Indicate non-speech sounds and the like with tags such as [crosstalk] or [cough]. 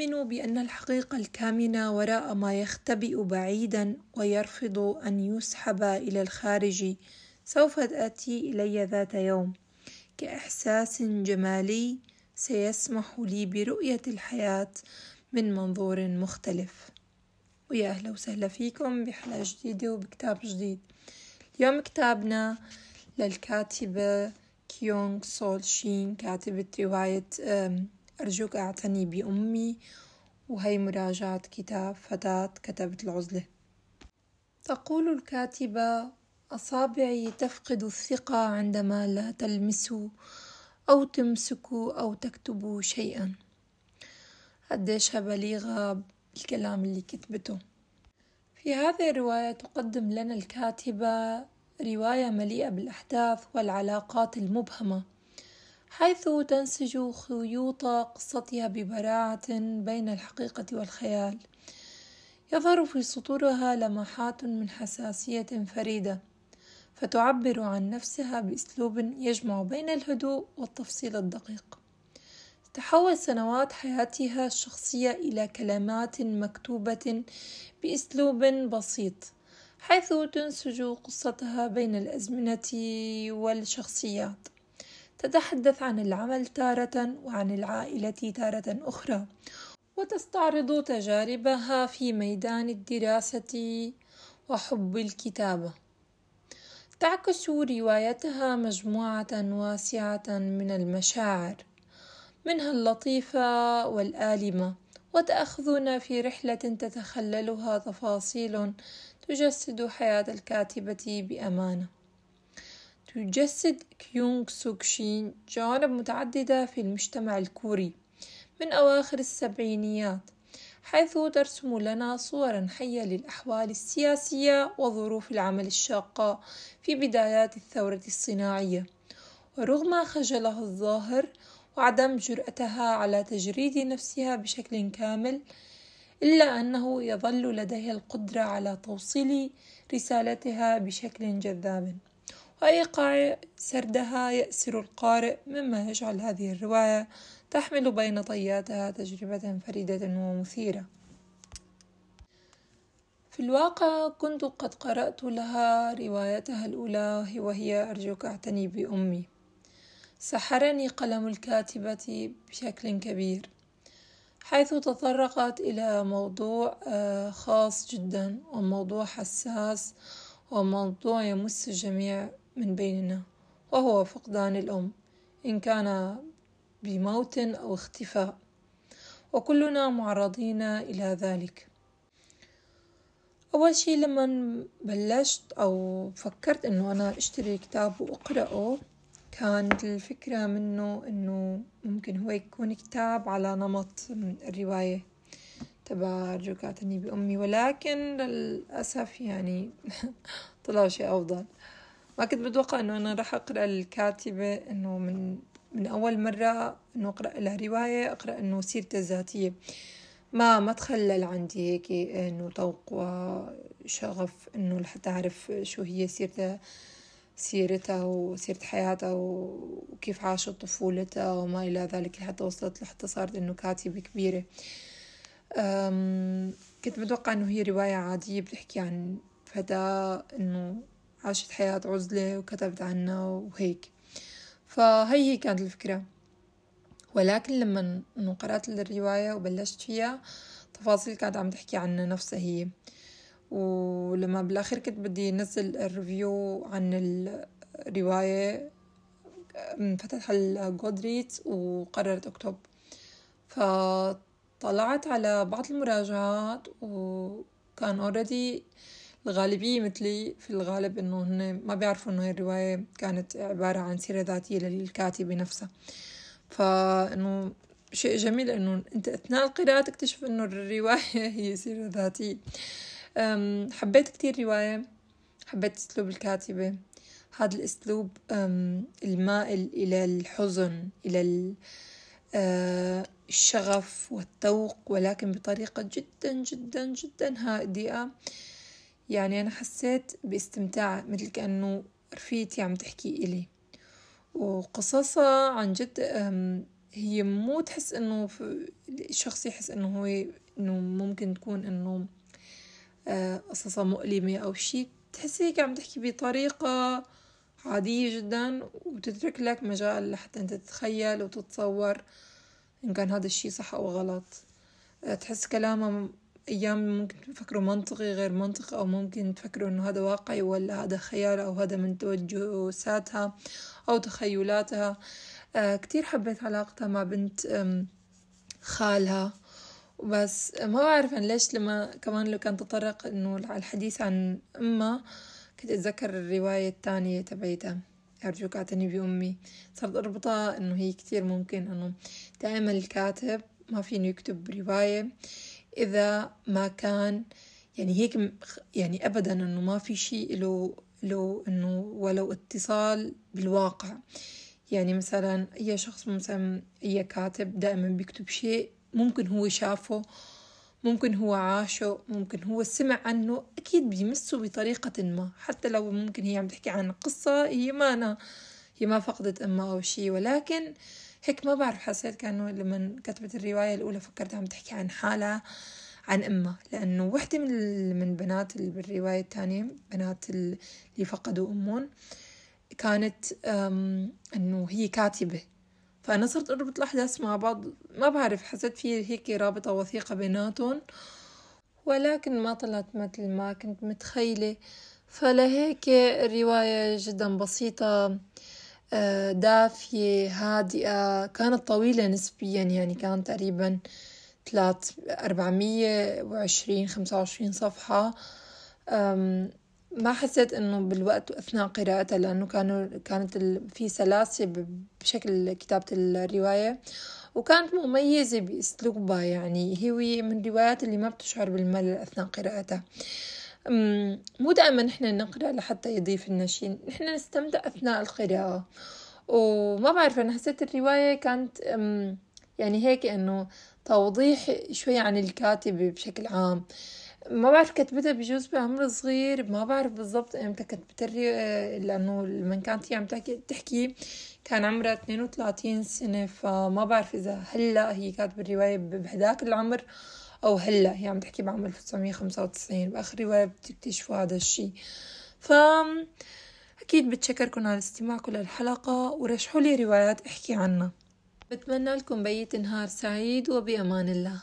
يؤمن بأن الحقيقة الكامنة وراء ما يختبئ بعيدا ويرفض أن يسحب إلى الخارج سوف تأتي إلي ذات يوم. كإحساس جمالي سيسمح لي برؤية الحياة من منظور مختلف. ويا أهلا وسهلا فيكم بحلقة جديدة وبكتاب جديد. اليوم كتابنا للكاتبة كيونغ سول شين كاتبة رواية أرجوك أعتني بأمي وهي مراجعة كتاب فتاة كتبت العزلة. تقول الكاتبة أصابعي تفقد الثقة عندما لا تلمس أو تمسك أو تكتب شيئا. قديشها بليغة بالكلام اللي كتبته. في هذه الرواية تقدم لنا الكاتبة رواية مليئة بالأحداث والعلاقات المبهمة. حيث تنسج خيوط قصتها ببراعة بين الحقيقة والخيال. يظهر في سطورها لمحات من حساسية فريدة فتعبر عن نفسها بأسلوب يجمع بين الهدوء والتفصيل الدقيق. تحول سنوات حياتها الشخصية إلى كلمات مكتوبة بأسلوب بسيط حيث تنسج قصتها بين الأزمنة والشخصيات. تتحدث عن العمل تارة وعن العائلة تارة أخرى وتستعرض تجاربها في ميدان الدراسة وحب الكتابة. تعكس روايتها مجموعة واسعة من المشاعر منها اللطيفة والآلمة وتأخذنا في رحلة تتخللها تفاصيل تجسد حياة الكاتبة بأمانة. تجسد كيونغ سوكشين جوانب متعددة في المجتمع الكوري من أواخر السبعينيات حيث ترسم لنا صورا حية للأحوال السياسية وظروف العمل الشاقة في بدايات الثورة الصناعية. ورغم خجلها الظاهر وعدم جرأتها على تجريد نفسها بشكل كامل إلا أنه يظل لديها القدرة على توصيل رسالتها بشكل جذاب. وإيقاع سردها يأسر القارئ مما يجعل هذه الرواية تحمل بين طياتها تجربة فريدة ومثيرة. في الواقع كنت قد قرأت لها روايتها الأولى وهي أرجوك أعتني بأمي. سحرني قلم الكاتبة بشكل كبير حيث تطرقت إلى موضوع آه، خاص جدا وموضوع حساس وموضوع يمس الجميع من بيننا وهو فقدان الأم إن كان بموت أو اختفاء. وكلنا معرضين إلى ذلك. أول شي لما بلشت أو فكرت إنه أنا أشتري كتاب وأقرأه كانت الفكرة منه إنه ممكن هو يكون كتاب على نمط الرواية تبع أرجوك أعتني بأمي ولكن للأسف يعني [laughs] طلع شيء أفضل. ما كنت متوقع إنه أنا راح أقرأ الكاتبة إنه من من أول مرة إنه أقرأ لها رواية أقرأ إنه سيرته الذاتية. ما ما تخلل عندي هيك إنه ذوق وشغف إنه لحتى أعرف شو هي سيرته سيرتها وسيرة حياتها وكيف عاشت طفولتها وما إلى ذلك لحتى وصلت لحتى صارت إنه كاتبة كبيرة. كنت متوقع إنه هي رواية عادية بتحكي عن فتاة إنه عاشت حياة عزلة وكتبت عنها وهيك. فهي هي كانت الفكرة. ولكن لما قرأت الرواية وبلشت فيها تفاصيل كانت عم تحكي عن نفسها هي. ولما بالآخر كنت بدي أنزل الريفيو عن الرواية فتحت على جودريت وقررت أكتب. فطلعت على بعض المراجعات وكان اوريدي الغالبية مثلي في الغالب إنه هن ما بيعرفوا إنه هاي الرواية كانت عبارة عن سيرة ذاتية للكاتبة نفسها. فإنه شيء جميل إنه أنت أثناء القراءة تكتشف إنه الرواية [laughs] هي سيرة ذاتية. حبيت كتير رواية حبيت أسلوب الكاتبة. هذا الأسلوب المائل إلى الحزن إلى آه، الشغف والذوق ولكن بطريقة جدا جدا جدا هادئة. يعني أنا حسيت باستمتاع مثل كأنه رفيقتي عم تحكي إلي. وقصصها عن جد هي مو تحس إنه الشخص يحس إنه هو إنه ممكن تكون إنه آه، قصصها مؤلمة أو شي تحسي هيك عم تحكي بطريقة عادية جدا وتترك لك مجال لحتى أنت تتخيل وتتصور إن كان هذا الشي صح أو غلط. آه، تحس كلامها أيام ممكن تفكروا منطقي غير منطقي أو ممكن تفكروا إنه هذا واقعي ولا هذا خيال أو هذا من توجساتها أو تخيلاتها. آه كتير حبيت علاقتها مع بنت خالها. بس ما بعرف أنا ليش لما كمان لو كان تطرق إنه على الحديث عن أمها كنت أتذكر الرواية الثانية تبعتها أرجوك اعتني بأمي. صرت أربطها إنه هي كتير ممكن إنه دائما الكاتب ما فينه يكتب رواية. إذا ما كان يعني هيك يعني أبدا إنه ما في شيء له له إنه ولو اتصال بالواقع. يعني مثلا أي شخص مثلا أي كاتب دائما بيكتب شيء ممكن هو شافه ممكن هو عاشه ممكن هو سمع عنه أكيد بيمسه بطريقة ما. حتى لو ممكن هي عم تحكي عن قصة هي ما أنا هي ما فقدت أمها أو شيء. ولكن هيك ما بعرف حسيت كأنه لما كتبت الرواية الأولى فكرت عم تحكي عن حالها عن أمها. لأنه وحدة من من بنات بالرواية الثانية بنات اللي فقدوا أمهم كانت أنه هي كاتبة. فأنا صرت أربط الأحداث مع بعض. ما بعرف حسيت في هيك رابطة وثيقة بيناتهم. ولكن ما طلعت مثل ما كنت متخيلة. فلهيك الرواية جدا بسيطة. دافية هادئة كانت طويلة نسبيا يعني كانت تقريبا ثلاث أربعمية وعشرين خمسة وعشرين صفحة. ما حسيت إنه بالوقت أثناء قراءتها لأنه كانوا كانت في سلاسة بشكل كتابة الرواية. وكانت مميزة بأسلوبها يعني هي من الروايات اللي ما بتشعر بالملل أثناء قراءتها. مو دائما نحن نقرأ لحتى يضيف شيء نحن نستمتع أثناء القراءة. وما بعرف أنا حسيت الرواية كانت يعني هيك إنه توضيح شوي عن الكاتبة بشكل عام. ما بعرف كتبتها بجوز بعمر صغير. ما بعرف بالضبط إمتى كتبت لأنه لما كانت هي عم تحكي كان عمرها 32 سنة. فما بعرف إذا هلأ هي كاتبة الرواية بهداك العمر أو هلا هي عم تحكي بعام 1995 بآخر رواية بتكتشفوا هذا الشي. ف أكيد بتشكركم على استماعكم للحلقة ورشحوا لي روايات أحكي عنها. بتمنى لكم بيت نهار سعيد وبأمان الله.